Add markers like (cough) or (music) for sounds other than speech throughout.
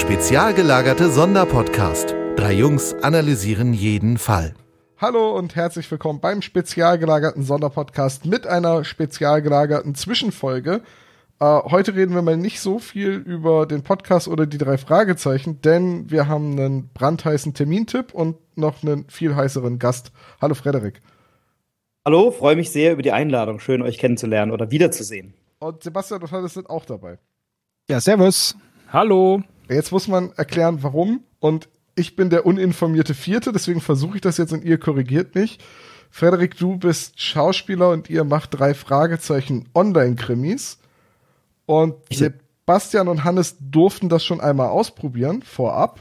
Spezial gelagerte Sonderpodcast. Drei Jungs analysieren jeden Fall. Hallo und herzlich willkommen beim spezial gelagerten Sonderpodcast mit einer spezial gelagerten Zwischenfolge. Äh, heute reden wir mal nicht so viel über den Podcast oder die drei Fragezeichen, denn wir haben einen brandheißen Termintipp und noch einen viel heißeren Gast. Hallo Frederik. Hallo, freue mich sehr über die Einladung. Schön, euch kennenzulernen oder wiederzusehen. Und Sebastian und Hannes sind auch dabei. Ja, servus. Hallo. Jetzt muss man erklären, warum. Und ich bin der uninformierte Vierte, deswegen versuche ich das jetzt und ihr korrigiert mich. Frederik, du bist Schauspieler und ihr macht drei Fragezeichen Online-Krimis. Und Sebastian und Hannes durften das schon einmal ausprobieren, vorab.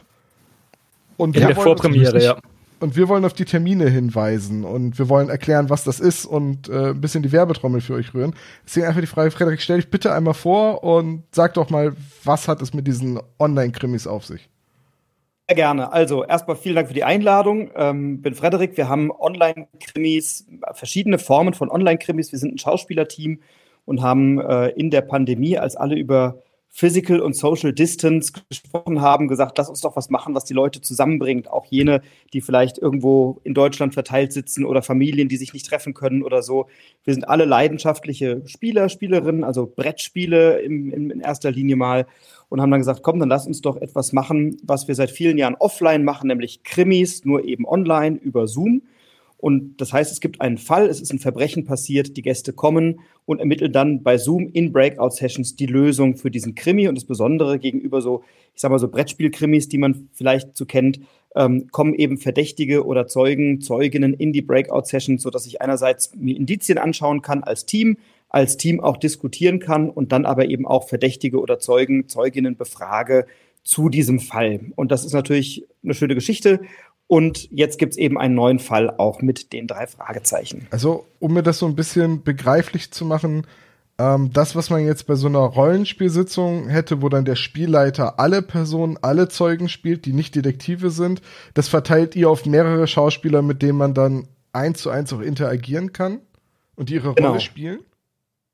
Und In der Vorpremiere, ja. Und wir wollen auf die Termine hinweisen und wir wollen erklären, was das ist und äh, ein bisschen die Werbetrommel für euch rühren. Deswegen einfach die Frage, Frederik, stell dich bitte einmal vor und sag doch mal, was hat es mit diesen Online-Krimis auf sich? Sehr gerne. Also erstmal vielen Dank für die Einladung. Ähm, bin Frederik. Wir haben Online-Krimis, verschiedene Formen von Online-Krimis. Wir sind ein Schauspielerteam und haben äh, in der Pandemie, als alle über Physical und Social Distance gesprochen haben, gesagt, lass uns doch was machen, was die Leute zusammenbringt. Auch jene, die vielleicht irgendwo in Deutschland verteilt sitzen oder Familien, die sich nicht treffen können oder so. Wir sind alle leidenschaftliche Spieler, Spielerinnen, also Brettspiele im, im, in erster Linie mal und haben dann gesagt, komm, dann lass uns doch etwas machen, was wir seit vielen Jahren offline machen, nämlich Krimis, nur eben online über Zoom. Und das heißt, es gibt einen Fall, es ist ein Verbrechen passiert, die Gäste kommen und ermitteln dann bei Zoom in Breakout-Sessions die Lösung für diesen Krimi. Und das Besondere gegenüber so, ich sag mal so Brettspiel-Krimis, die man vielleicht so kennt, ähm, kommen eben Verdächtige oder Zeugen, Zeuginnen in die Breakout-Sessions, sodass ich einerseits mir Indizien anschauen kann als Team, als Team auch diskutieren kann und dann aber eben auch Verdächtige oder Zeugen, Zeuginnen befrage zu diesem Fall. Und das ist natürlich eine schöne Geschichte und jetzt gibt es eben einen neuen Fall auch mit den drei Fragezeichen. Also, um mir das so ein bisschen begreiflich zu machen, ähm, das, was man jetzt bei so einer Rollenspielsitzung hätte, wo dann der Spielleiter alle Personen, alle Zeugen spielt, die nicht Detektive sind, das verteilt ihr auf mehrere Schauspieler, mit denen man dann eins zu eins auch interagieren kann und die ihre genau. Rolle spielen?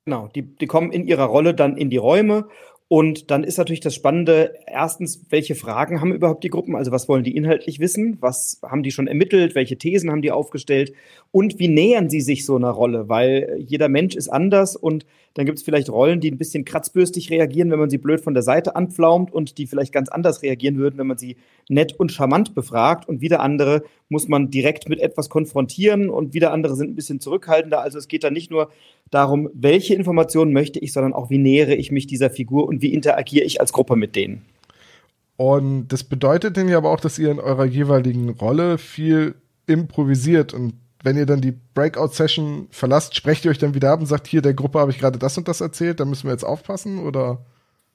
Genau, die, die kommen in ihrer Rolle dann in die Räume und dann ist natürlich das Spannende, erstens, welche Fragen haben überhaupt die Gruppen? Also was wollen die inhaltlich wissen? Was haben die schon ermittelt? Welche Thesen haben die aufgestellt? Und wie nähern sie sich so einer Rolle? Weil jeder Mensch ist anders und dann gibt es vielleicht Rollen, die ein bisschen kratzbürstig reagieren, wenn man sie blöd von der Seite anpflaumt und die vielleicht ganz anders reagieren würden, wenn man sie nett und charmant befragt. Und wieder andere muss man direkt mit etwas konfrontieren und wieder andere sind ein bisschen zurückhaltender. Also es geht da nicht nur darum, welche Informationen möchte ich, sondern auch, wie nähere ich mich dieser Figur und wie interagiere ich als Gruppe mit denen. Und das bedeutet denn ja aber auch, dass ihr in eurer jeweiligen Rolle viel improvisiert und wenn ihr dann die Breakout-Session verlasst, sprecht ihr euch dann wieder ab und sagt, hier, der Gruppe habe ich gerade das und das erzählt, da müssen wir jetzt aufpassen oder?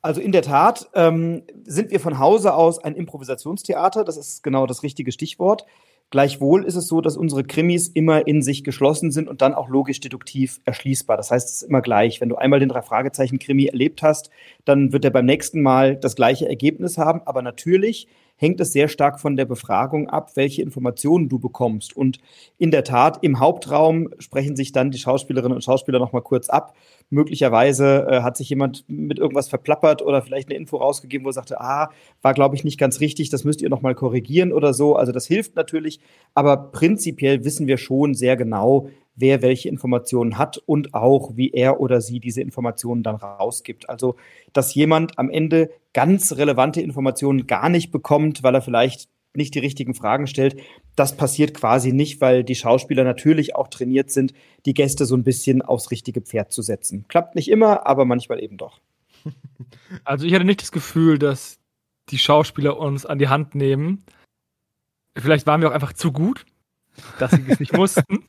Also in der Tat ähm, sind wir von Hause aus ein Improvisationstheater, das ist genau das richtige Stichwort. Gleichwohl ist es so, dass unsere Krimis immer in sich geschlossen sind und dann auch logisch deduktiv erschließbar. Das heißt, es ist immer gleich. Wenn du einmal den drei Fragezeichen Krimi erlebt hast, dann wird er beim nächsten Mal das gleiche Ergebnis haben. Aber natürlich hängt es sehr stark von der Befragung ab, welche Informationen du bekommst. Und in der Tat, im Hauptraum sprechen sich dann die Schauspielerinnen und Schauspieler nochmal kurz ab. Möglicherweise äh, hat sich jemand mit irgendwas verplappert oder vielleicht eine Info rausgegeben, wo er sagte, ah, war glaube ich nicht ganz richtig, das müsst ihr nochmal korrigieren oder so. Also das hilft natürlich, aber prinzipiell wissen wir schon sehr genau, wer welche Informationen hat und auch, wie er oder sie diese Informationen dann rausgibt. Also, dass jemand am Ende ganz relevante Informationen gar nicht bekommt, weil er vielleicht nicht die richtigen Fragen stellt, das passiert quasi nicht, weil die Schauspieler natürlich auch trainiert sind, die Gäste so ein bisschen aufs richtige Pferd zu setzen. Klappt nicht immer, aber manchmal eben doch. (laughs) Also ich hatte nicht das Gefühl, dass die Schauspieler uns an die Hand nehmen. Vielleicht waren wir auch einfach zu gut, dass sie es nicht (laughs) mussten.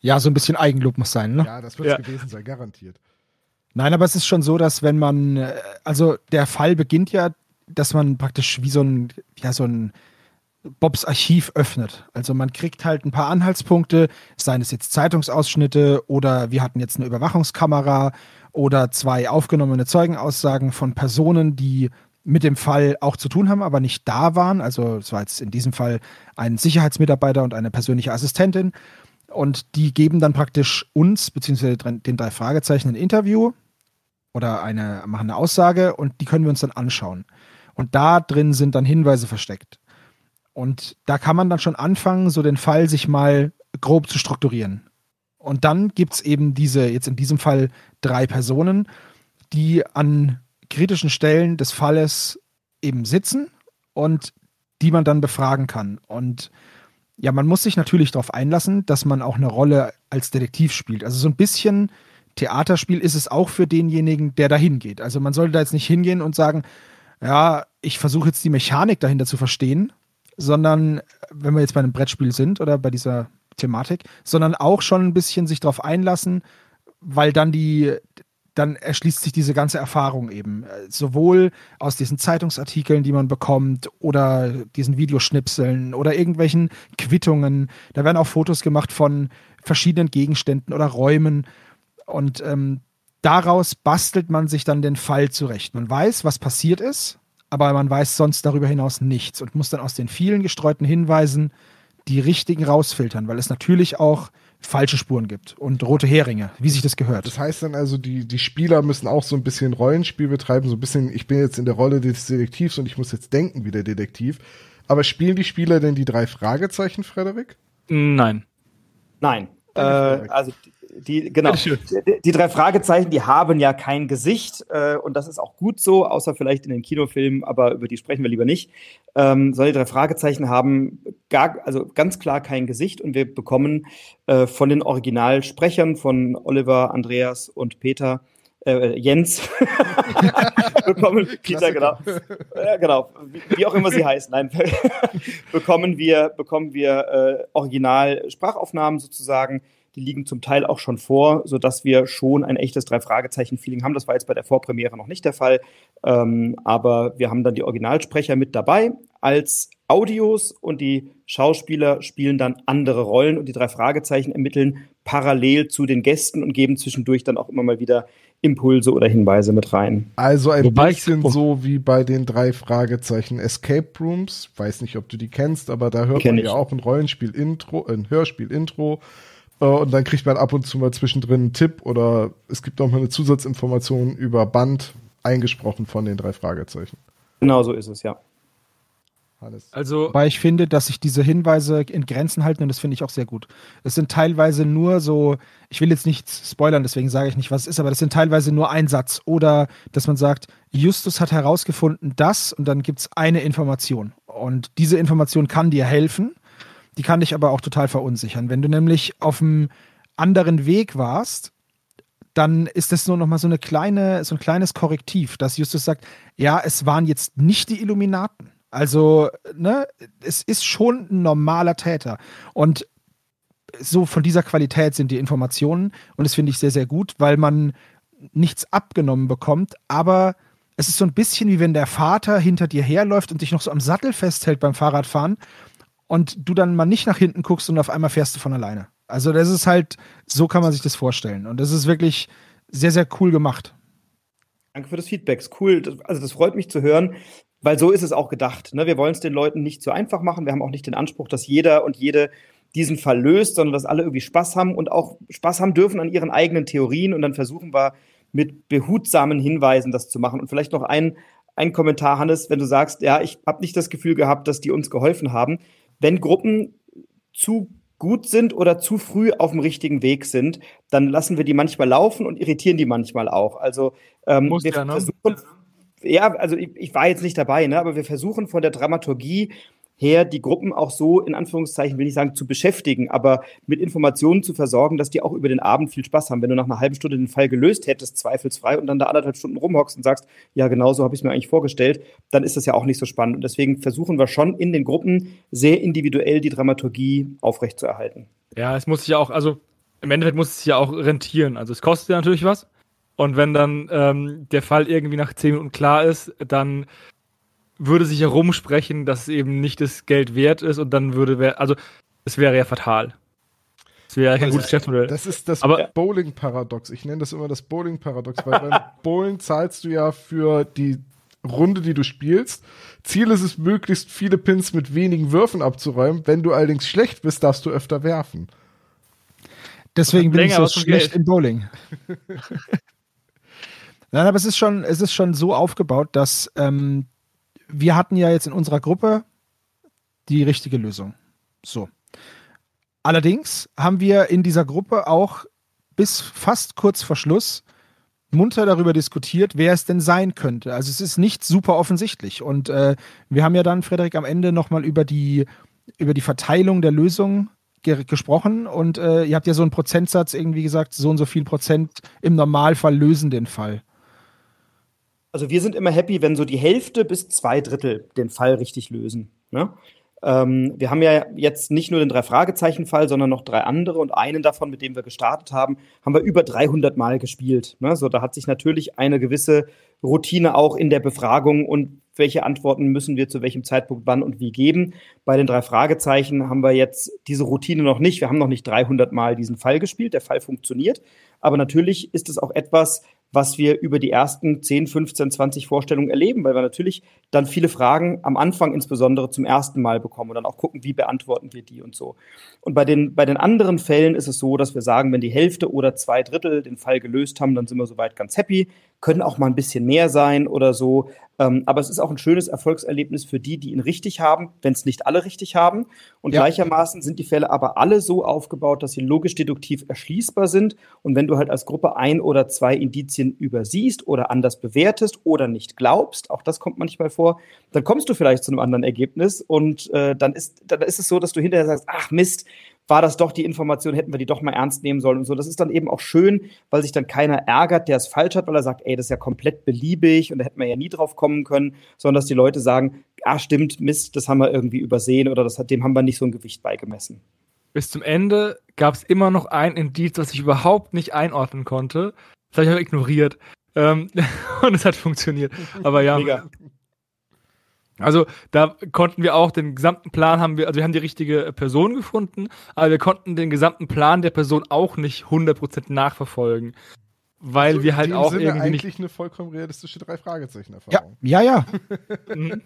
Ja, so ein bisschen Eigenlob muss sein, ne? Ja, das wird es ja. gewesen sein, garantiert. Nein, aber es ist schon so, dass wenn man, äh, also der Fall beginnt ja, dass man praktisch wie so ein, ja, so ein Bobs Archiv öffnet. Also man kriegt halt ein paar Anhaltspunkte, seien es jetzt Zeitungsausschnitte oder wir hatten jetzt eine Überwachungskamera oder zwei aufgenommene Zeugenaussagen von Personen, die mit dem Fall auch zu tun haben, aber nicht da waren. Also es war jetzt in diesem Fall ein Sicherheitsmitarbeiter und eine persönliche Assistentin. Und die geben dann praktisch uns, beziehungsweise den drei Fragezeichen, ein Interview oder eine, machen eine Aussage und die können wir uns dann anschauen. Und da drin sind dann Hinweise versteckt. Und da kann man dann schon anfangen, so den Fall sich mal grob zu strukturieren. Und dann gibt es eben diese, jetzt in diesem Fall drei Personen, die an kritischen Stellen des Falles eben sitzen und die man dann befragen kann. Und ja, man muss sich natürlich darauf einlassen, dass man auch eine Rolle als Detektiv spielt. Also so ein bisschen Theaterspiel ist es auch für denjenigen, der da hingeht. Also man sollte da jetzt nicht hingehen und sagen, ja, ich versuche jetzt die Mechanik dahinter zu verstehen, sondern wenn wir jetzt bei einem Brettspiel sind oder bei dieser Thematik, sondern auch schon ein bisschen sich darauf einlassen, weil dann die, dann erschließt sich diese ganze Erfahrung eben. Sowohl aus diesen Zeitungsartikeln, die man bekommt, oder diesen Videoschnipseln oder irgendwelchen Quittungen. Da werden auch Fotos gemacht von verschiedenen Gegenständen oder Räumen. Und ähm, daraus bastelt man sich dann den Fall zurecht. Man weiß, was passiert ist, aber man weiß sonst darüber hinaus nichts und muss dann aus den vielen gestreuten Hinweisen die richtigen rausfiltern, weil es natürlich auch falsche Spuren gibt und rote Heringe, wie sich das gehört. Das heißt dann also, die, die Spieler müssen auch so ein bisschen Rollenspiel betreiben, so ein bisschen, ich bin jetzt in der Rolle des Detektivs und ich muss jetzt denken wie der Detektiv. Aber spielen die Spieler denn die drei Fragezeichen, Frederik? Nein. Nein. Äh, also die, genau. Die, die, drei Fragezeichen, die haben ja kein Gesicht äh, und das ist auch gut so, außer vielleicht in den Kinofilmen, aber über die sprechen wir lieber nicht. Ähm, sondern die drei Fragezeichen haben gar, also ganz klar kein Gesicht und wir bekommen äh, von den Originalsprechern von Oliver, Andreas und Peter äh, Jens. (laughs) bekommen Peter genau. Ja, genau. Wie, wie, auch immer sie heißen. Nein. (laughs) bekommen wir bekommen wir äh, Original Sprachaufnahmen sozusagen die liegen zum Teil auch schon vor, sodass wir schon ein echtes Drei-Fragezeichen-Feeling haben. Das war jetzt bei der Vorpremiere noch nicht der Fall. Ähm, aber wir haben dann die Originalsprecher mit dabei als Audios und die Schauspieler spielen dann andere Rollen und die drei Fragezeichen ermitteln parallel zu den Gästen und geben zwischendurch dann auch immer mal wieder Impulse oder Hinweise mit rein. Also ein Wobei bisschen ich, so wie bei den drei Fragezeichen Escape Rooms. Weiß nicht, ob du die kennst, aber da hört man ja auch ein Rollenspiel-Intro, ein Hörspiel-Intro und dann kriegt man ab und zu mal zwischendrin einen Tipp oder es gibt noch mal eine Zusatzinformation über Band eingesprochen von den drei Fragezeichen. Genau so ist es, ja. Alles. Also, weil ich finde, dass sich diese Hinweise in Grenzen halten und das finde ich auch sehr gut. Es sind teilweise nur so, ich will jetzt nichts spoilern, deswegen sage ich nicht, was es ist, aber das sind teilweise nur ein Satz oder dass man sagt, Justus hat herausgefunden das und dann gibt es eine Information und diese Information kann dir helfen die kann dich aber auch total verunsichern. Wenn du nämlich auf einem anderen Weg warst, dann ist das nur noch mal so eine kleine, so ein kleines Korrektiv, dass Justus sagt, ja, es waren jetzt nicht die Illuminaten. Also, ne, es ist schon ein normaler Täter. Und so von dieser Qualität sind die Informationen und das finde ich sehr, sehr gut, weil man nichts abgenommen bekommt, aber es ist so ein bisschen wie wenn der Vater hinter dir herläuft und dich noch so am Sattel festhält beim Fahrradfahren und du dann mal nicht nach hinten guckst und auf einmal fährst du von alleine. Also das ist halt, so kann man sich das vorstellen. Und das ist wirklich sehr, sehr cool gemacht. Danke für das Feedback. Cool. Also das freut mich zu hören, weil so ist es auch gedacht. Ne? Wir wollen es den Leuten nicht zu einfach machen. Wir haben auch nicht den Anspruch, dass jeder und jede diesen Fall löst, sondern dass alle irgendwie Spaß haben und auch Spaß haben dürfen an ihren eigenen Theorien. Und dann versuchen wir mit behutsamen Hinweisen das zu machen. Und vielleicht noch ein, ein Kommentar, Hannes, wenn du sagst, ja, ich habe nicht das Gefühl gehabt, dass die uns geholfen haben wenn Gruppen zu gut sind oder zu früh auf dem richtigen Weg sind, dann lassen wir die manchmal laufen und irritieren die manchmal auch. Also ähm, wir ja, ne? versuchen, ja, also ich, ich, war jetzt nicht dabei, ne, aber wir versuchen von der Dramaturgie her, die Gruppen auch so, in Anführungszeichen, will ich sagen, zu beschäftigen, aber mit Informationen zu versorgen, dass die auch über den Abend viel Spaß haben. Wenn du nach einer halben Stunde den Fall gelöst hättest, zweifelsfrei, und dann da anderthalb Stunden rumhockst und sagst, ja, genau so habe ich es mir eigentlich vorgestellt, dann ist das ja auch nicht so spannend. Und deswegen versuchen wir schon in den Gruppen sehr individuell die Dramaturgie aufrechtzuerhalten. Ja, es muss sich ja auch, also im Endeffekt muss es sich ja auch rentieren. Also es kostet ja natürlich was. Und wenn dann ähm, der Fall irgendwie nach zehn Minuten klar ist, dann würde sich herumsprechen, dass es eben nicht das Geld wert ist und dann würde, also es wäre ja fatal. Das wäre ja kein gutes Geschäftsmodell. Das ist das Bowling-Paradox. Ich nenne das immer das Bowling-Paradox, weil beim (laughs) Bowling zahlst du ja für die Runde, die du spielst. Ziel ist es, möglichst viele Pins mit wenigen Würfen abzuräumen. Wenn du allerdings schlecht bist, darfst du öfter werfen. Deswegen bin ich so schlecht im Bowling. (laughs) Nein, aber es ist schon, es ist schon so aufgebaut, dass ähm, wir hatten ja jetzt in unserer Gruppe die richtige Lösung. So. Allerdings haben wir in dieser Gruppe auch bis fast kurz vor Schluss munter darüber diskutiert, wer es denn sein könnte. Also es ist nicht super offensichtlich. Und äh, wir haben ja dann, Frederik, am Ende nochmal über die, über die Verteilung der Lösung ge gesprochen und äh, ihr habt ja so einen Prozentsatz irgendwie gesagt, so und so viel Prozent im Normalfall lösen den Fall. Also wir sind immer happy, wenn so die Hälfte bis zwei Drittel den Fall richtig lösen. Ne? Ähm, wir haben ja jetzt nicht nur den Drei-Fragezeichen-Fall, sondern noch drei andere und einen davon, mit dem wir gestartet haben, haben wir über 300 Mal gespielt. Ne? So, da hat sich natürlich eine gewisse Routine auch in der Befragung und welche Antworten müssen wir zu welchem Zeitpunkt wann und wie geben. Bei den drei Fragezeichen haben wir jetzt diese Routine noch nicht. Wir haben noch nicht 300 Mal diesen Fall gespielt. Der Fall funktioniert. Aber natürlich ist es auch etwas, was wir über die ersten 10, 15, 20 Vorstellungen erleben, weil wir natürlich dann viele Fragen am Anfang insbesondere zum ersten Mal bekommen und dann auch gucken, wie beantworten wir die und so. Und bei den, bei den anderen Fällen ist es so, dass wir sagen, wenn die Hälfte oder zwei Drittel den Fall gelöst haben, dann sind wir soweit ganz happy, können auch mal ein bisschen mehr sein oder so. Ähm, aber es ist auch ein schönes Erfolgserlebnis für die, die ihn richtig haben, wenn es nicht alle richtig haben. Und ja. gleichermaßen sind die Fälle aber alle so aufgebaut, dass sie logisch-deduktiv erschließbar sind. Und wenn du halt als Gruppe ein oder zwei Indizien übersiehst oder anders bewertest oder nicht glaubst, auch das kommt manchmal vor, dann kommst du vielleicht zu einem anderen Ergebnis. Und äh, dann, ist, dann ist es so, dass du hinterher sagst, ach Mist, war das doch die Information, hätten wir die doch mal ernst nehmen sollen und so. Das ist dann eben auch schön, weil sich dann keiner ärgert, der es falsch hat, weil er sagt, ey, das ist ja komplett beliebig und da hätten wir ja nie drauf kommen können, sondern dass die Leute sagen, ah, stimmt, Mist, das haben wir irgendwie übersehen oder das hat, dem haben wir nicht so ein Gewicht beigemessen. Bis zum Ende gab es immer noch ein Indiz, das ich überhaupt nicht einordnen konnte. Das habe ich aber ignoriert. Ähm, (laughs) und es hat funktioniert. Aber ja, Mega. Also da konnten wir auch den gesamten Plan haben wir, also wir haben die richtige Person gefunden, aber wir konnten den gesamten Plan der Person auch nicht 100% nachverfolgen. Weil also wir halt auch Sinne irgendwie eigentlich nicht eine vollkommen realistische drei Fragezeichen Erfahrung. Ja, ja, ja. Mhm.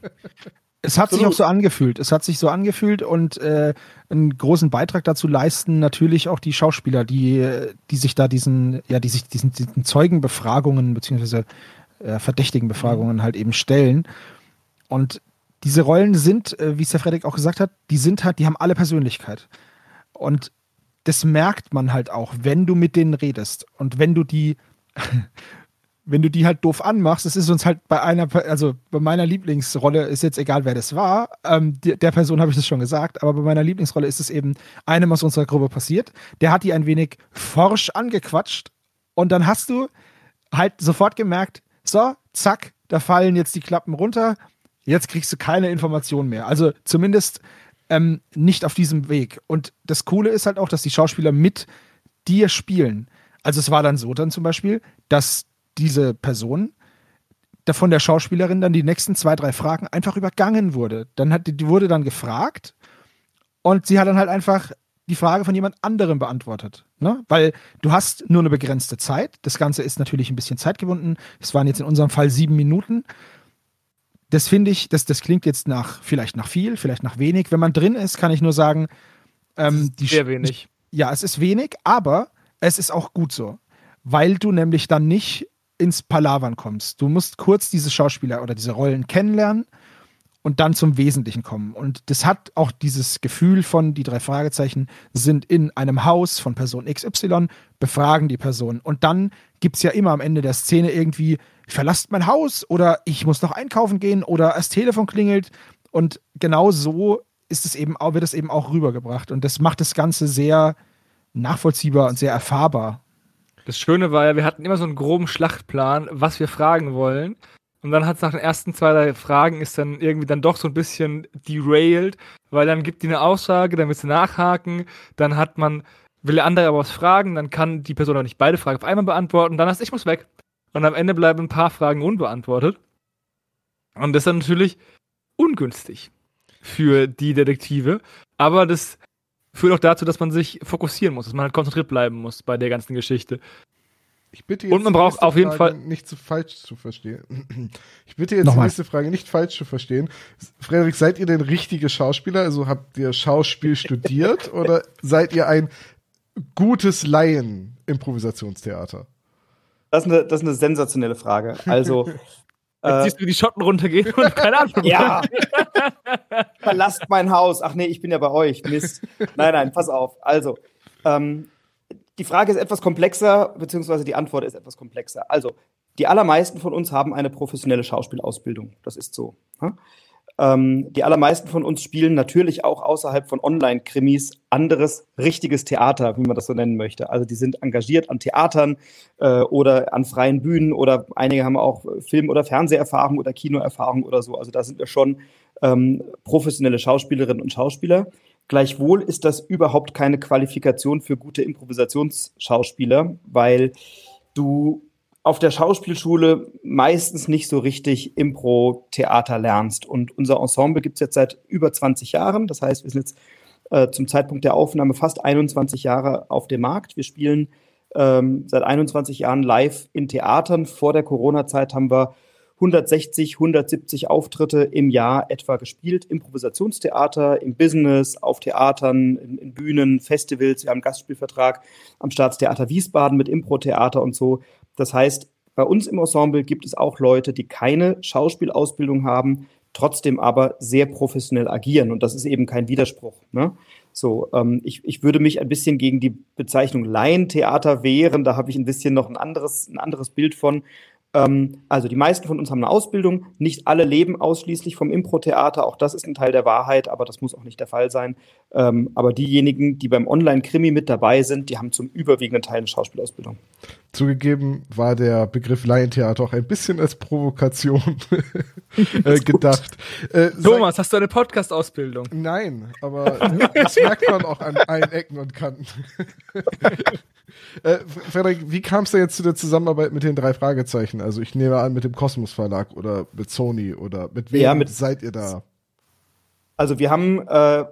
es hat sich auch so angefühlt. Es hat sich so angefühlt und äh, einen großen Beitrag dazu leisten natürlich auch die Schauspieler, die, die sich da diesen, ja, die sich diesen, diesen Zeugenbefragungen beziehungsweise äh, verdächtigen Befragungen halt eben stellen. Und diese Rollen sind, äh, wie es der Frederik auch gesagt hat, die sind halt, die haben alle Persönlichkeit. Und das merkt man halt auch, wenn du mit denen redest. Und wenn du die, (laughs) wenn du die halt doof anmachst, das ist uns halt bei einer, also bei meiner Lieblingsrolle ist jetzt egal, wer das war. Ähm, der, der Person habe ich das schon gesagt, aber bei meiner Lieblingsrolle ist es eben einem aus unserer Gruppe passiert. Der hat die ein wenig forsch angequatscht und dann hast du halt sofort gemerkt, so, zack, da fallen jetzt die Klappen runter Jetzt kriegst du keine Informationen mehr. Also zumindest ähm, nicht auf diesem Weg. Und das Coole ist halt auch, dass die Schauspieler mit dir spielen. Also es war dann so dann zum Beispiel, dass diese Person von der Schauspielerin dann die nächsten zwei, drei Fragen einfach übergangen wurde. Dann hat die wurde dann gefragt und sie hat dann halt einfach die Frage von jemand anderem beantwortet. Ne? Weil du hast nur eine begrenzte Zeit. Das Ganze ist natürlich ein bisschen zeitgebunden. Es waren jetzt in unserem Fall sieben Minuten das finde ich, das, das klingt jetzt nach, vielleicht nach viel, vielleicht nach wenig. Wenn man drin ist, kann ich nur sagen, ähm, die sehr wenig. Ja, es ist wenig, aber es ist auch gut so. Weil du nämlich dann nicht ins Palavern kommst. Du musst kurz diese Schauspieler oder diese Rollen kennenlernen und dann zum Wesentlichen kommen. Und das hat auch dieses Gefühl von, die drei Fragezeichen sind in einem Haus von Person XY, befragen die Person. Und dann gibt es ja immer am Ende der Szene irgendwie, verlasst mein Haus oder ich muss noch einkaufen gehen oder das Telefon klingelt. Und genau so ist es eben auch, wird es eben auch rübergebracht. Und das macht das Ganze sehr nachvollziehbar und sehr erfahrbar. Das Schöne war ja, wir hatten immer so einen groben Schlachtplan, was wir fragen wollen. Und dann hat es nach den ersten zwei, drei Fragen ist dann irgendwie dann doch so ein bisschen derailed, weil dann gibt die eine Aussage, dann willst du nachhaken, dann hat man, will der andere aber was fragen, dann kann die Person auch nicht beide Fragen auf einmal beantworten, dann hast ich muss weg. Und am Ende bleiben ein paar Fragen unbeantwortet. Und das ist dann natürlich ungünstig für die Detektive. Aber das führt auch dazu, dass man sich fokussieren muss, dass man halt konzentriert bleiben muss bei der ganzen Geschichte. Ich bitte jetzt und man braucht auf jeden Frage Fall nicht zu falsch zu verstehen. (clears throat) Ich bitte jetzt Nochmal. die nächste Frage nicht falsch zu verstehen. Frederik, seid ihr denn richtige Schauspieler? Also habt ihr Schauspiel (laughs) studiert oder seid ihr ein gutes Laien-Improvisationstheater? Das ist, eine, das ist eine sensationelle Frage. Also (laughs) Jetzt Äh, siehst du wie die Schotten runtergehen und (laughs) keine Ahnung. ja. Verlasst mein Haus. Ach nee, ich bin ja bei euch. Mist. Nein, nein, pass auf. Also, ähm, die Frage ist etwas komplexer, beziehungsweise die Antwort ist etwas komplexer. Also, die allermeisten von uns haben eine professionelle Schauspielausbildung. Das ist so. hm? Ähm, die allermeisten von uns spielen natürlich auch außerhalb von Online-Krimis anderes, richtiges Theater, wie man das so nennen möchte. Also die sind engagiert an Theatern äh, oder an freien Bühnen oder einige haben auch Film- oder Fernseherfahrung oder Kinoerfahrung oder so. Also da sind wir schon ähm, professionelle Schauspielerinnen und Schauspieler. Gleichwohl ist das überhaupt keine Qualifikation für gute Improvisationsschauspieler, weil du auf der Schauspielschule meistens nicht so richtig Impro-Theater lernst. Und unser Ensemble gibt es jetzt seit über 20 Jahren. Das heißt, wir sind jetzt äh, zum Zeitpunkt der Aufnahme fast 21 Jahre auf dem Markt. Wir spielen ähm, seit 21 Jahren live in Theatern. Vor der Corona-Zeit haben wir 160, 170 Auftritte im Jahr etwa gespielt. Improvisationstheater, im Business, auf Theatern, in, in Bühnen, Festivals. Wir haben einen Gastspielvertrag am Staatstheater Wiesbaden mit Impro-Theater und so. Das heißt, bei uns im Ensemble gibt es auch Leute, die keine Schauspielausbildung haben, trotzdem aber sehr professionell agieren. Und das ist eben kein Widerspruch. Ne? So, ähm, ich, ich würde mich ein bisschen gegen die Bezeichnung Laientheater wehren. Da habe ich ein bisschen noch ein anderes, ein anderes Bild von. Ähm, also die meisten von uns haben eine Ausbildung. Nicht alle leben ausschließlich vom Impro-Theater. Auch das ist ein Teil der Wahrheit, aber das muss auch nicht der Fall sein. Ähm, aber diejenigen, die beim Online-Krimi mit dabei sind, die haben zum überwiegenden Teil eine Schauspielausbildung. Zugegeben war der Begriff Laientheater auch ein bisschen als Provokation (laughs) äh, gedacht. Äh, sag- Thomas, hast du eine Podcast-Ausbildung? Nein, aber das merkt man auch an allen Ecken und Kanten. (laughs) äh, Frederik, wie kam es denn jetzt zu der Zusammenarbeit mit den drei Fragezeichen? Also ich nehme an, mit dem Kosmos Verlag oder mit Sony oder mit wem Ja, mit- seid ihr da? Also wir haben, äh,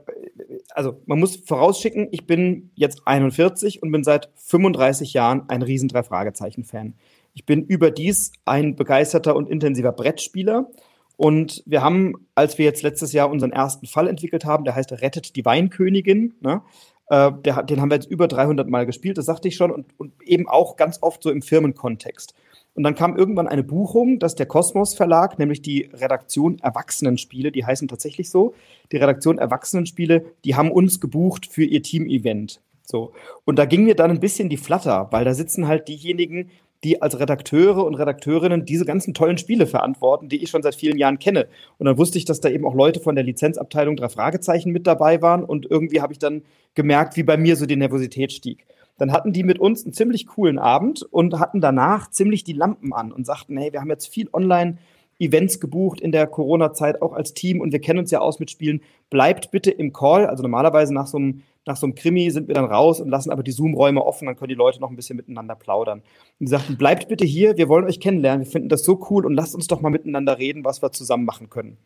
also man muss vorausschicken, ich bin jetzt 41 und bin seit 35 Jahren ein riesen drei Fragezeichen Fan. Ich bin überdies ein begeisterter und intensiver Brettspieler und wir haben, als wir jetzt letztes Jahr unseren ersten Fall entwickelt haben, der heißt Rettet die Weinkönigin, ne? äh, der, den haben wir jetzt über 300 Mal gespielt, das sagte ich schon und, und eben auch ganz oft so im Firmenkontext. Und dann kam irgendwann eine Buchung, dass der Kosmos Verlag, nämlich die Redaktion Erwachsenenspiele, die heißen tatsächlich so, die Redaktion Erwachsenenspiele, die haben uns gebucht für ihr Team-Event. So. Und da ging mir dann ein bisschen die Flatter, weil da sitzen halt diejenigen, die als Redakteure und Redakteurinnen diese ganzen tollen Spiele verantworten, die ich schon seit vielen Jahren kenne. Und dann wusste ich, dass da eben auch Leute von der Lizenzabteilung drei Fragezeichen mit dabei waren. Und irgendwie habe ich dann gemerkt, wie bei mir so die Nervosität stieg. Dann hatten die mit uns einen ziemlich coolen Abend und hatten danach ziemlich die Lampen an und sagten, hey, wir haben jetzt viel online Events gebucht in der Corona-Zeit auch als Team und wir kennen uns ja aus mit Spielen. Bleibt bitte im Call. Also normalerweise nach so einem, nach so einem Krimi sind wir dann raus und lassen aber die Zoom-Räume offen, dann können die Leute noch ein bisschen miteinander plaudern. Und die sagten, bleibt bitte hier, wir wollen euch kennenlernen, wir finden das so cool und lasst uns doch mal miteinander reden, was wir zusammen machen können.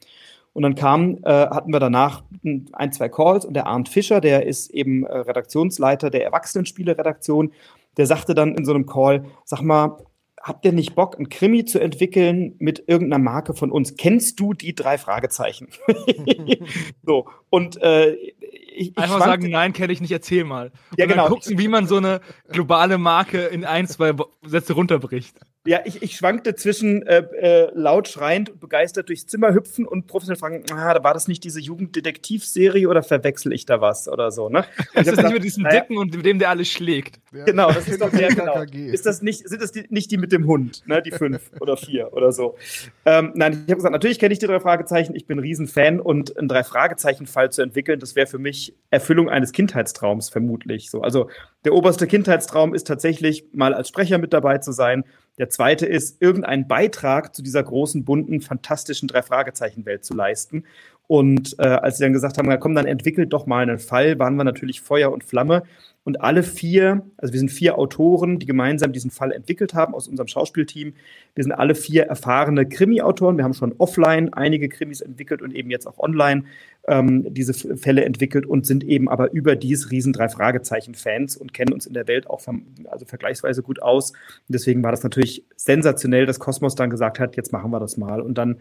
Und dann kam, äh, hatten wir danach ein, zwei Calls und der Arndt Fischer, der ist eben äh, Redaktionsleiter der Erwachsenenspiele-Redaktion, der sagte dann in so einem Call, sag mal, habt ihr nicht Bock, ein Krimi zu entwickeln mit irgendeiner Marke von uns? Kennst du die drei Fragezeichen? (laughs) so, und äh, ich, ich Einfach schwankte- sagen, nein, kenne ich nicht, erzähl mal. Ja, Und genau. Dann gucken, wie man so eine globale Marke in ein, zwei Sätze runterbricht. Ja, ich, ich schwankte zwischen äh, äh, laut schreiend und begeistert durchs Zimmer hüpfen und professionell fragen, ah, da war das nicht diese Jugenddetektivserie oder verwechsel ich da was oder so, ne? (laughs) Ich Das ist nicht mit diesem naja, Dicken und mit dem, der alles schlägt. Genau, das ist doch der, genau. Ist das nicht, sind das die, nicht die mit dem Hund, ne? Die fünf (laughs) oder vier oder so. Ähm, nein, ich habe gesagt, natürlich kenne ich die drei Fragezeichen, ich bin ein Riesenfan und einen drei Fragezeichen-Fall zu entwickeln, das wäre für mich Erfüllung eines Kindheitstraums vermutlich so. Also der oberste Kindheitstraum ist tatsächlich mal als Sprecher mit dabei zu sein. Der zweite ist, irgendeinen Beitrag zu dieser großen, bunten, fantastischen Drei-Fragezeichen-Welt zu leisten. Und äh, als sie dann gesagt haben, ja, komm, dann entwickelt doch mal einen Fall, waren wir natürlich Feuer und Flamme. Und alle vier, also wir sind vier Autoren, die gemeinsam diesen Fall entwickelt haben aus unserem Schauspielteam. Wir sind alle vier erfahrene Krimi-Autoren. Wir haben schon offline einige Krimis entwickelt und eben jetzt auch online ähm, diese Fälle entwickelt und sind eben aber überdies riesen drei Fragezeichen-Fans und kennen uns in der Welt auch also vergleichsweise gut aus. Und deswegen war das natürlich sensationell, dass Kosmos dann gesagt hat, jetzt machen wir das mal. Und dann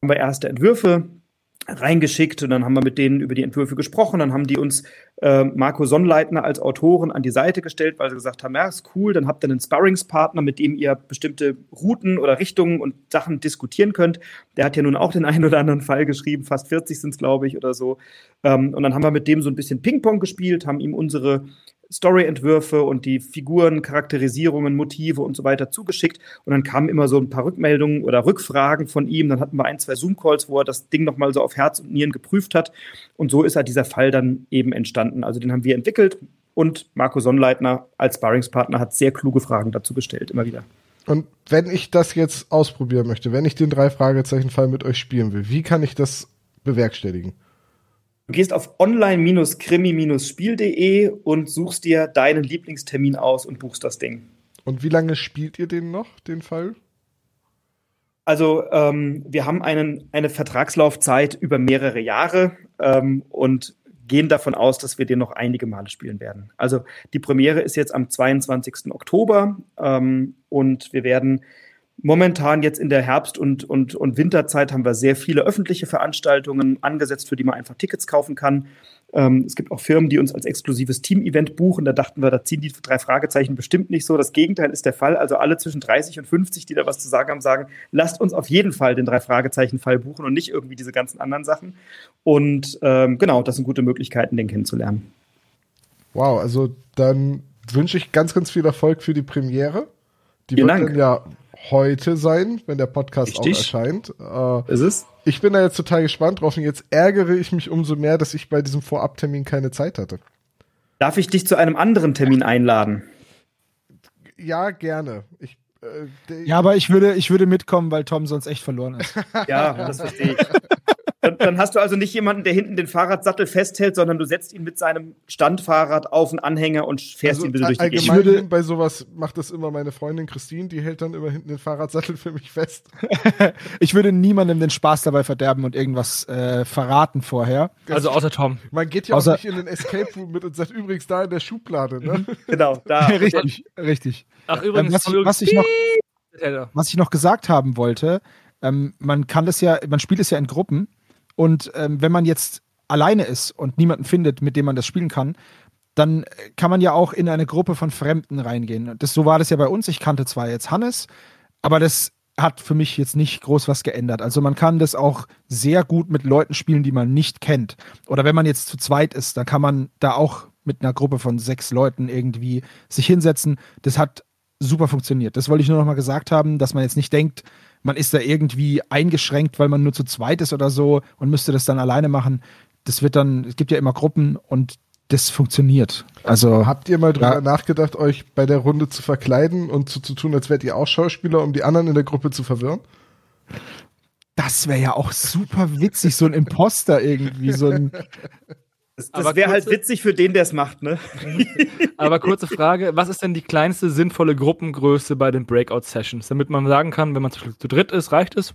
haben wir erste Entwürfe reingeschickt und dann haben wir mit denen über die Entwürfe gesprochen. Dann haben die uns äh, Marco Sonnleitner als Autoren an die Seite gestellt, weil sie gesagt haben, ja, ist cool, dann habt ihr einen Sparringspartner, mit dem ihr bestimmte Routen oder Richtungen und Sachen diskutieren könnt. Der hat ja nun auch den einen oder anderen Fall geschrieben, fast 40 sind es, glaube ich, oder so. Ähm, und dann haben wir mit dem so ein bisschen Ping-Pong gespielt, haben ihm unsere Story-Entwürfe und die Figuren, Charakterisierungen, Motive und so weiter zugeschickt. Und dann kamen immer so ein paar Rückmeldungen oder Rückfragen von ihm. Dann hatten wir ein, zwei Zoom-Calls, wo er das Ding nochmal so auf Herz und Nieren geprüft hat. Und so ist halt dieser Fall dann eben entstanden. Also den haben wir entwickelt und Marco Sonnleitner als Sparringspartner hat sehr kluge Fragen dazu gestellt, immer wieder. Und wenn ich das jetzt ausprobieren möchte, wenn ich den drei Fragezeichen Fall mit euch spielen will, wie kann ich das bewerkstelligen? Du gehst auf online-krimi-spiel.de und suchst dir deinen Lieblingstermin aus und buchst das Ding. Und wie lange spielt ihr den noch, den Fall? Also ähm, wir haben einen, eine Vertragslaufzeit über mehrere Jahre ähm, und gehen davon aus, dass wir den noch einige Male spielen werden. Also die Premiere ist jetzt am 22. Oktober ähm, und wir werden Momentan jetzt in der Herbst- und, und, und Winterzeit haben wir sehr viele öffentliche Veranstaltungen angesetzt, für die man einfach Tickets kaufen kann. Ähm, es gibt auch Firmen, die uns als exklusives Team-Event buchen. Da dachten wir, da ziehen die drei Fragezeichen bestimmt nicht so. Das Gegenteil ist der Fall. Also alle zwischen 30 und 50, die da was zu sagen haben, sagen, lasst uns auf jeden Fall den drei Fragezeichen-Fall buchen und nicht irgendwie diese ganzen anderen Sachen. Und ähm, genau, das sind gute Möglichkeiten, den kennenzulernen. Wow, also dann wünsche ich ganz, ganz viel Erfolg für die Premiere. Die Vielen wird Dank. dann ja heute sein, wenn der Podcast Richtig. auch erscheint. Äh, Ist es? ich bin da jetzt total gespannt drauf und jetzt ärgere ich mich umso mehr, dass ich bei diesem Vorabtermin keine Zeit hatte. Darf ich dich zu einem anderen Termin einladen? Ja, gerne. Ich, äh, Ja, aber ich würde, ich würde mitkommen, weil Tom sonst echt verloren ist. Ja, das verstehe ich. (laughs) Dann, hast du also nicht jemanden, der hinten den Fahrradsattel festhält, sondern du setzt ihn mit seinem Standfahrrad auf den Anhänger und fährst also ihn wieder durch die allgemein Gegend. würde- bei sowas macht das immer meine Freundin Christine, die hält dann immer hinten den Fahrradsattel für mich fest. (laughs) Ich würde niemandem den Spaß dabei verderben und irgendwas äh, verraten vorher. Also außer Tom. Man geht ja Außer- auch nicht in den Escape Room mit und sagt übrigens da in der Schublade, ne? (laughs) Genau, da. (laughs) richtig, richtig. Ach, Ähm, übrigens, was, ich, was, ich noch, was ich noch gesagt haben wollte, ähm, man kann das ja, man spielt es ja in Gruppen und ähm, wenn man jetzt alleine ist und niemanden findet, mit dem man das spielen kann, dann kann man ja auch in eine Gruppe von Fremden reingehen. Das, so war das ja bei uns. Ich kannte zwar jetzt Hannes, aber das hat für mich jetzt nicht groß was geändert. Also man kann das auch sehr gut mit Leuten spielen, die man nicht kennt. Oder wenn man jetzt zu zweit ist, dann kann man da auch mit einer Gruppe von sechs Leuten irgendwie sich hinsetzen. Das hat super funktioniert. Das wollte ich nur noch mal gesagt haben, dass man jetzt nicht denkt, man ist da irgendwie eingeschränkt, weil man nur zu zweit ist oder so und müsste das dann alleine machen. Das wird dann, es gibt ja immer Gruppen und das funktioniert. Also Habt ihr mal drüber Ja. nachgedacht, euch bei der Runde zu verkleiden und so zu tun, als wärt ihr auch Schauspieler, um die anderen in der Gruppe zu verwirren? das wäre ja auch super witzig, so ein Imposter irgendwie, so ein (laughs) Das, das wäre halt witzig für den, der es macht, ne? (laughs) Aber kurze Frage, was ist denn die kleinste sinnvolle Gruppengröße bei den Breakout-Sessions? Damit man sagen kann, wenn man zu dritt ist, reicht es?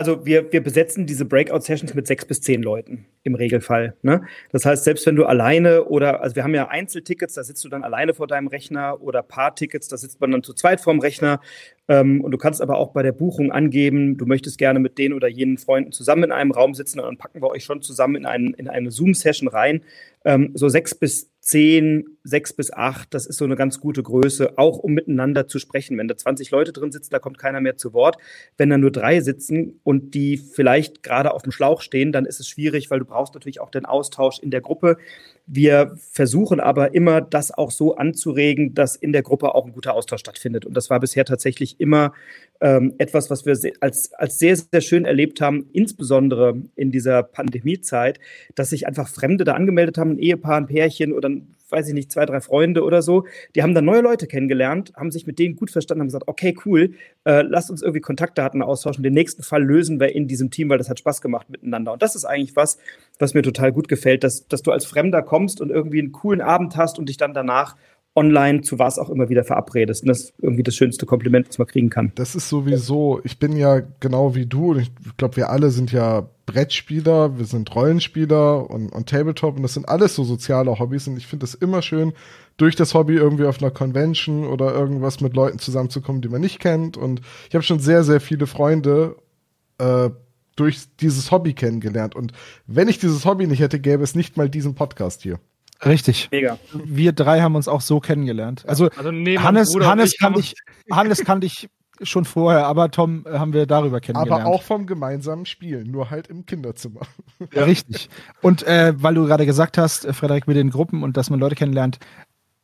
Also wir, wir besetzen diese Breakout-Sessions mit sechs bis zehn Leuten im Regelfall. Ne? Das heißt, selbst wenn du alleine oder, also wir haben ja Einzeltickets, da sitzt du dann alleine vor deinem Rechner oder Paar-Tickets, da sitzt man dann zu zweit vorm Rechner. Ähm, und du kannst aber auch bei der Buchung angeben, du möchtest gerne mit den oder jenen Freunden zusammen in einem Raum sitzen und dann packen wir euch schon zusammen in, einen, in eine Zoom-Session rein. Ähm, so sechs bis zehn, sechs bis acht, das ist so eine ganz gute Größe, auch um miteinander zu sprechen. Wenn da 20 Leute drin sitzen, da kommt keiner mehr zu Wort. Wenn da nur drei sitzen und die vielleicht gerade auf dem Schlauch stehen, dann ist es schwierig, weil du brauchst natürlich auch den Austausch in der Gruppe. Wir versuchen aber immer, das auch so anzuregen, dass in der Gruppe auch ein guter Austausch stattfindet. Und das war bisher tatsächlich immer ähm, etwas, was wir als, als sehr, sehr schön erlebt haben, insbesondere in dieser Pandemiezeit, dass sich einfach Fremde da angemeldet haben, ein Ehepaar, ein Pärchen oder, ein, weiß ich nicht, zwei, drei Freunde oder so. Die haben dann neue Leute kennengelernt, haben sich mit denen gut verstanden, haben gesagt, okay, cool, äh, lasst uns irgendwie Kontaktdaten austauschen. Den nächsten Fall lösen wir in diesem Team, weil das hat Spaß gemacht miteinander. Und das ist eigentlich was, was mir total gut gefällt, dass, dass du als Fremder kommst und irgendwie einen coolen Abend hast und dich dann danach online zu was auch immer wieder verabredest. Und das ist irgendwie das schönste Kompliment, was man kriegen kann. Das ist sowieso, ich bin ja genau wie du, ich glaube, wir alle sind ja Brettspieler, wir sind Rollenspieler und, und Tabletop und das sind alles so soziale Hobbys und ich finde es immer schön, durch das Hobby irgendwie auf einer Convention oder irgendwas mit Leuten zusammenzukommen, die man nicht kennt und ich habe schon sehr, sehr viele Freunde, äh, durch dieses Hobby kennengelernt. Und wenn ich dieses Hobby nicht hätte, gäbe es nicht mal diesen Podcast hier. Richtig. Mega. Wir drei haben uns auch so kennengelernt. Also, Also neben Hannes, Hannes, ich haben kannte ich, Hannes kannte ich schon vorher, aber Tom äh, haben wir darüber kennengelernt. Aber auch vom gemeinsamen Spielen, nur halt im Kinderzimmer. (laughs) Ja. Richtig. Und äh, weil du gerade gesagt hast, äh, Frederik, mit den Gruppen und dass man Leute kennenlernt,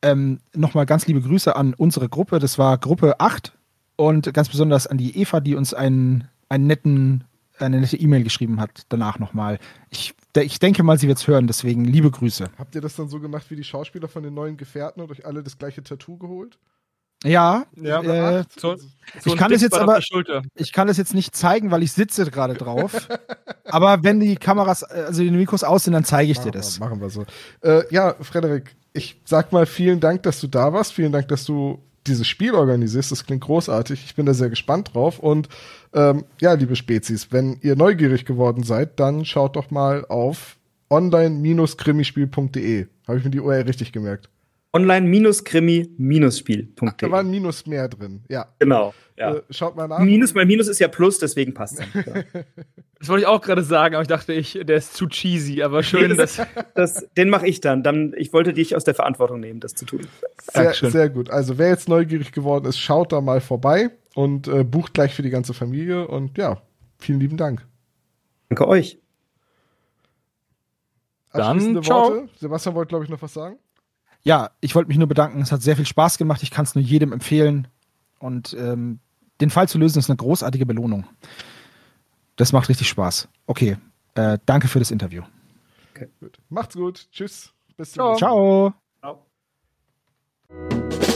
ähm, nochmal ganz liebe Grüße an unsere Gruppe. Das war Gruppe 8 und ganz besonders an die Eva, die uns einen, einen netten, eine nette E-Mail geschrieben hat, danach nochmal. Ich, ich denke mal, sie wird es hören, deswegen liebe Grüße. Habt ihr das dann so gemacht wie die Schauspieler von den neuen Gefährten und euch alle das gleiche Tattoo geholt? Ja, Ja, äh, so- so ich kann das jetzt aber- ich kann das jetzt nicht zeigen, weil ich sitze gerade drauf. aber wenn die Kameras, also die Mikros aus sind, dann zeige ich dir machen das. Wir, machen wir so. Äh, ja, Frederik, ich sag mal vielen Dank, dass du da warst. Vielen Dank, dass du dieses Spiel organisierst. Das klingt großartig. Ich bin da sehr gespannt drauf. Und ähm, ja, liebe Spezies, wenn ihr neugierig geworden seid, dann schaut doch mal auf online-krimispiel.de. Habe ich mir die URL richtig gemerkt. Online-krimi-spiel.de. Da war ein Minus mehr drin. Ja. Genau. Ja. Äh, schaut mal nach. Minus mal Minus ist ja Plus, deswegen passt es. (laughs) Ja. Das wollte ich auch gerade sagen, aber ich dachte, ich, der ist zu cheesy, aber schön, dass. das, den mache ich dann. dann. Ich wollte dich aus der Verantwortung nehmen, das zu tun. Sehr, Dankeschön. sehr gut. Also wer jetzt neugierig geworden ist, schaut da mal vorbei und äh, bucht gleich für die ganze Familie. Und ja, vielen lieben Dank. Danke euch. Dann ciao. Worte. Sebastian wollte, glaube ich, noch was sagen. Ja, ich wollte mich nur bedanken. Es hat sehr viel Spaß gemacht. Ich kann es nur jedem empfehlen. Und ähm, den Fall zu lösen ist eine großartige Belohnung. Das macht richtig Spaß. Okay, äh, danke für das Interview. Gut. Macht's gut. Tschüss. Bis zum Ciao. nächsten Mal. Ciao. Ciao.